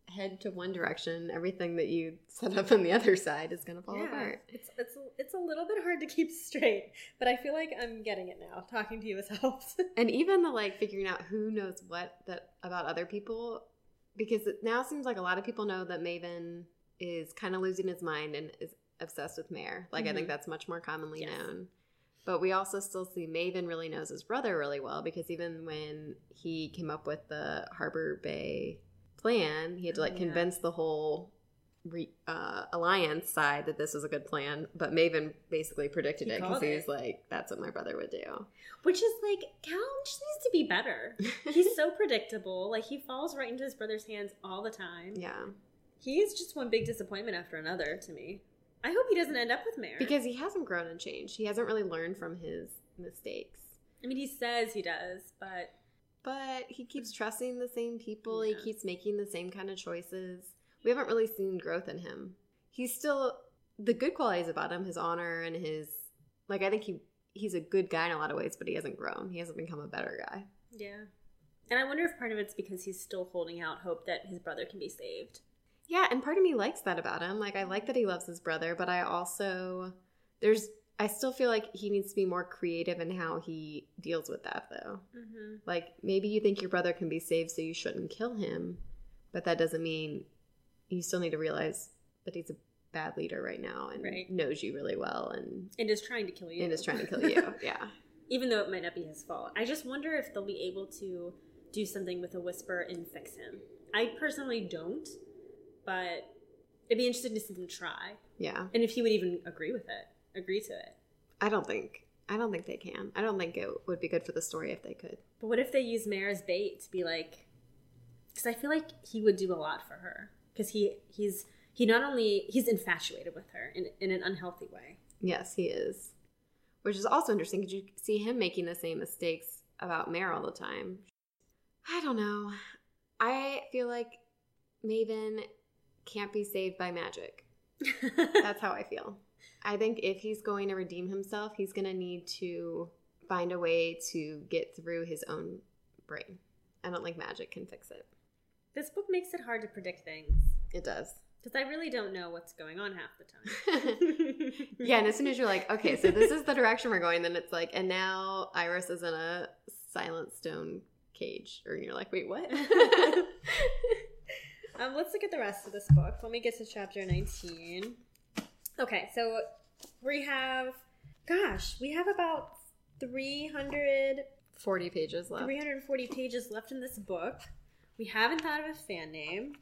head to one direction, everything that you set up on the other side is going to fall apart. It's it's it's a little bit hard to keep straight, but I feel like I'm getting it now. Talking to you has *laughs* helped. And even the like figuring out who knows what that about other people, because it now seems like a lot of people know that Maven is kind of losing his mind and is obsessed with Mare. Like I think Mhm. that's much more commonly Yes. known. But we also still see Maven really knows his brother really well because even when he came up with the Harbor Bay plan, he had to like yeah. convince the whole re- uh, alliance side that this was a good plan. But Maven basically predicted He it because he's like, "That's what my brother would do." Which is like Cal just needs to be better. *laughs* He's so predictable. Like he falls right into his brother's hands all the time. yeah. He is just one big disappointment after another to me. I hope he doesn't end up with Mare. Because he hasn't grown and changed. He hasn't really learned from his mistakes. I mean, he says he does, but But he keeps trusting the same people. Yeah. He keeps making the same kind of choices. We haven't really seen growth in him. He's still the good qualities about him, his honor and his like I think he he's a good guy in a lot of ways, but he hasn't grown. He hasn't become a better guy. yeah. And I wonder if part of it's because he's still holding out hope that his brother can be saved. Yeah, and part of me likes that about him. Like I like that he loves his brother, but I also there's I still feel like he needs to be more creative in how he deals with that though. Mm-hmm. Like maybe you think your brother can be saved so you shouldn't kill him, but that doesn't mean you still need to realize that he's a bad leader right now and Right. knows you really well and, And is trying to kill you. and is trying to kill you. *laughs* yeah. Even though it might not be his fault. I just wonder if they'll be able to do something with a whisper and fix him. I personally don't, but it'd be interesting to see them try. Yeah. And if he would even agree with it, agree to it. I don't think I don't think they can. I don't think it would be good for the story if they could. But what if they use Mare as bait to be like? Because I feel like he would do a lot for her. Because he he's he not only he's infatuated with her in in an unhealthy way. Yes, he is. Which is also interesting because you see him making the same mistakes about Mare all the time. I don't know. I feel like Maven can't be saved by magic. *laughs* That's how I feel. I think if he's going to redeem himself, he's going to need to find a way to get through his own brain. I don't think magic can fix it. this book makes it hard to predict things It does. because I really don't know what's going on half the time. *laughs* yeah, and as soon as you're like, okay, so this is the direction we're going, then it's like, and now Iris is in a silent stone cage. Or you're like, wait, what? *laughs* Um, let's look at the rest of this book. Let me get to chapter 19. Okay, so we have, gosh, we have about 300, 40 pages left. 340 pages left in this book. We haven't thought of a fan name.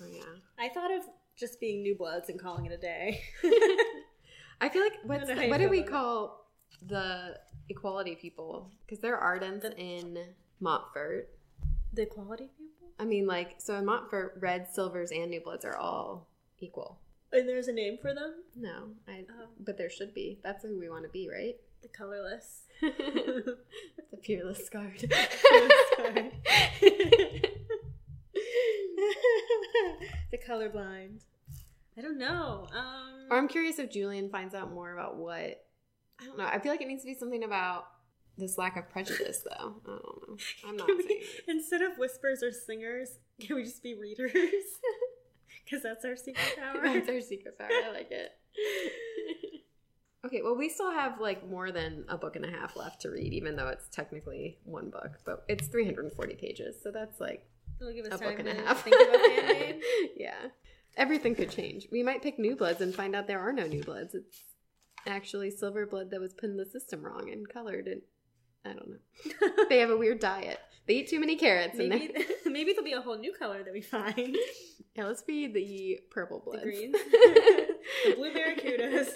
Oh, yeah. I thought of just being New Bloods and calling it a day. *laughs* I feel like what's what do we about it. call the equality people? Because they're Ardents in Montfort. the equality? I mean, like, so in Montfort, Reds, Silvers, and New Bloods are all equal. And there's a name for them? No, I. Oh. But there should be. That's who we want to be, right? The colorless. *laughs* the peerless guard. *laughs* The colorblind. I don't know. Um, Or I'm curious if Julian finds out more about what. I don't know. I feel like it needs to be something about this lack of prejudice, though. I don't know. I'm not can saying. we, instead of whispers or singers, can we just be readers? *laughs* Because that's our secret *laughs* power. That's our secret power. I like it. *laughs* Okay, well, we still have like more than a book and a half left to read, even though it's technically one book, but it's 340 pages, so that's like It'll give us a time book and a half. think of a fan yeah. Everything could change. We might pick New Bloods and find out there are no New Bloods. It's actually Silver Blood that was put in the system wrong and colored, and I don't know. *laughs* They have a weird diet. They eat too many carrots, maybe, and *laughs* maybe there'll be a whole new color that we find. *laughs* yeah. Let's be the purple bloods. greens. The blue barracudas.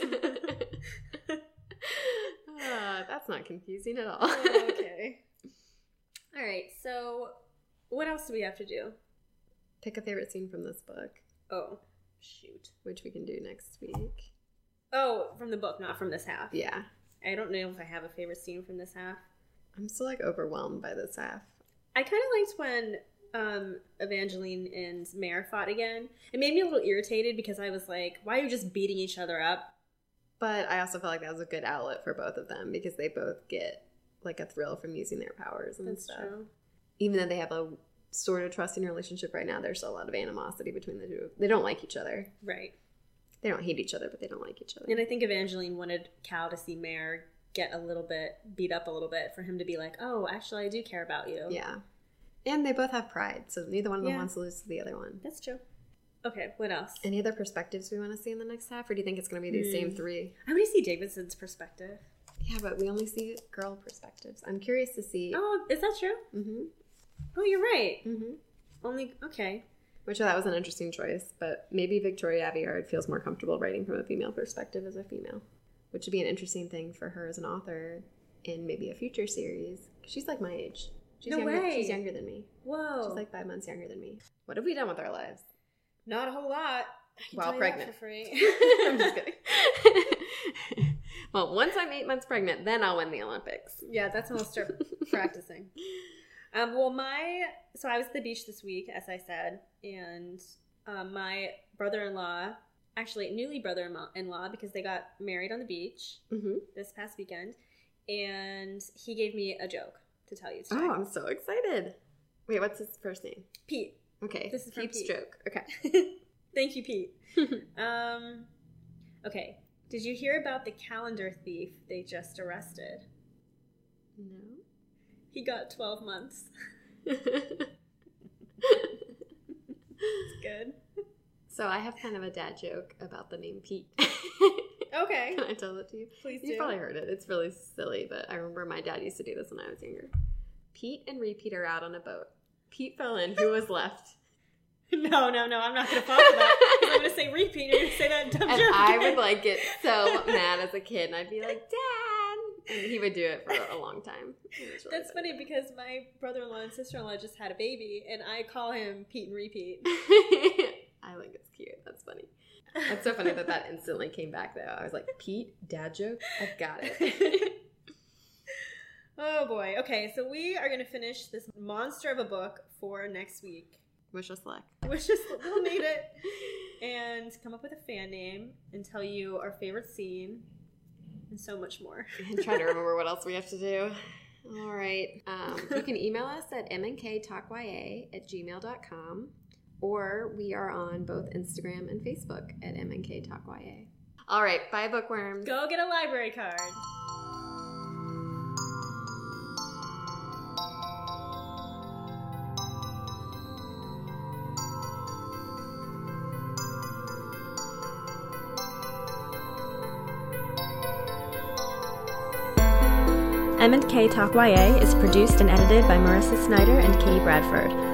Ah, that's not confusing at all. Oh, okay. All right. So, what else do we have to do? Pick a favorite scene from this book, Oh, shoot. which we can do next week. Oh, from the book, not from this half. Yeah. I don't know if I have a favorite scene from this half. I'm still like overwhelmed by this half. I kind of liked when um, Evangeline and Mare fought again. It made me a little irritated because I was like, why are you just beating each other up? But I also felt like that was a good outlet for both of them because they both get like a thrill from using their powers and That's stuff. true. Even though they have a sort of trusting relationship right now, there's still a lot of animosity between the two. They don't like each other. Right. They don't hate each other, but they don't like each other. And I think Evangeline wanted Cal to see Mare get a little bit beat up a little bit for him to be like, oh, actually, I do care about you. yeah. And they both have pride, so neither one of them Yeah. wants to lose to the other one. That's true. Okay, what else? Any other perspectives we want to see in the next half, or do you think it's going to be these same Hmm. three? I want to see Davidson's perspective. Yeah, but we only see girl perspectives. I'm curious to see. Oh, is that true? Mm-hmm. Oh, you're right. Mm-hmm. Only, okay. Which that was an interesting choice, but maybe Victoria Aveyard feels more comfortable writing from a female perspective as a female, which would be an interesting thing for her as an author in maybe a future series. She's like my age. She's No younger, way. She's younger than me. Whoa. She's like five months younger than me. What have we done with our lives? Not a whole lot. While tell you that pregnant. for free. *laughs* *laughs* I'm just kidding. *laughs* well, once I'm eight months pregnant, then I'll win the Olympics. Yeah, that's when I'll start practicing. Um, well, my so I was at the beach this week, as I said, and um, my brother-in-law, actually newly brother-in-law, because they got married on the beach Mm-hmm. this past weekend, and he gave me a joke to tell you today. Oh, I'm so excited. Wait, what's his first name? Pete, Okay, This is Pete's Pete. joke. Okay. *laughs* thank you, Pete. *laughs* Um, okay, did you hear about the calendar thief they just arrested? no. He got twelve months. *laughs* It's good. So I have kind of a dad joke about the name Pete. *laughs* Okay, *laughs* Can I tell it to you? please. You've probably heard it. It's really silly, but I remember my dad used to do this when I was younger. Pete and Repeat are out on a boat. Pete fell in. Who was left? *laughs* No, no, no. I'm not going to fall for that. I'm going to say repeat. You're going to say that dumb And joke. I would like get so mad as a kid, and I'd be like, "Dad," and he would do it for a long time. Really That's funny because my brother-in-law and sister-in-law just had a baby, and I call him Pete and repeat. I think it's cute. That's funny. That's so funny that that *laughs* instantly came back though. I was like, Pete, dad joke. I've got it. *laughs* oh boy. Okay, so we are going to finish this monster of a book for next week. Wish us luck. Wish us we'll need it, *laughs* and come up with a fan name and tell you our favorite scene, and so much more. and try to remember what else we have to do. All right. Um, you can email us at mnktalkya at gmail.com or we are on both Instagram and Facebook at MNK Talk YA. All right, bye, bookworms. Go get a library card. M&K Talk YA is produced and edited by Marissa Snyder and Katie Bradford.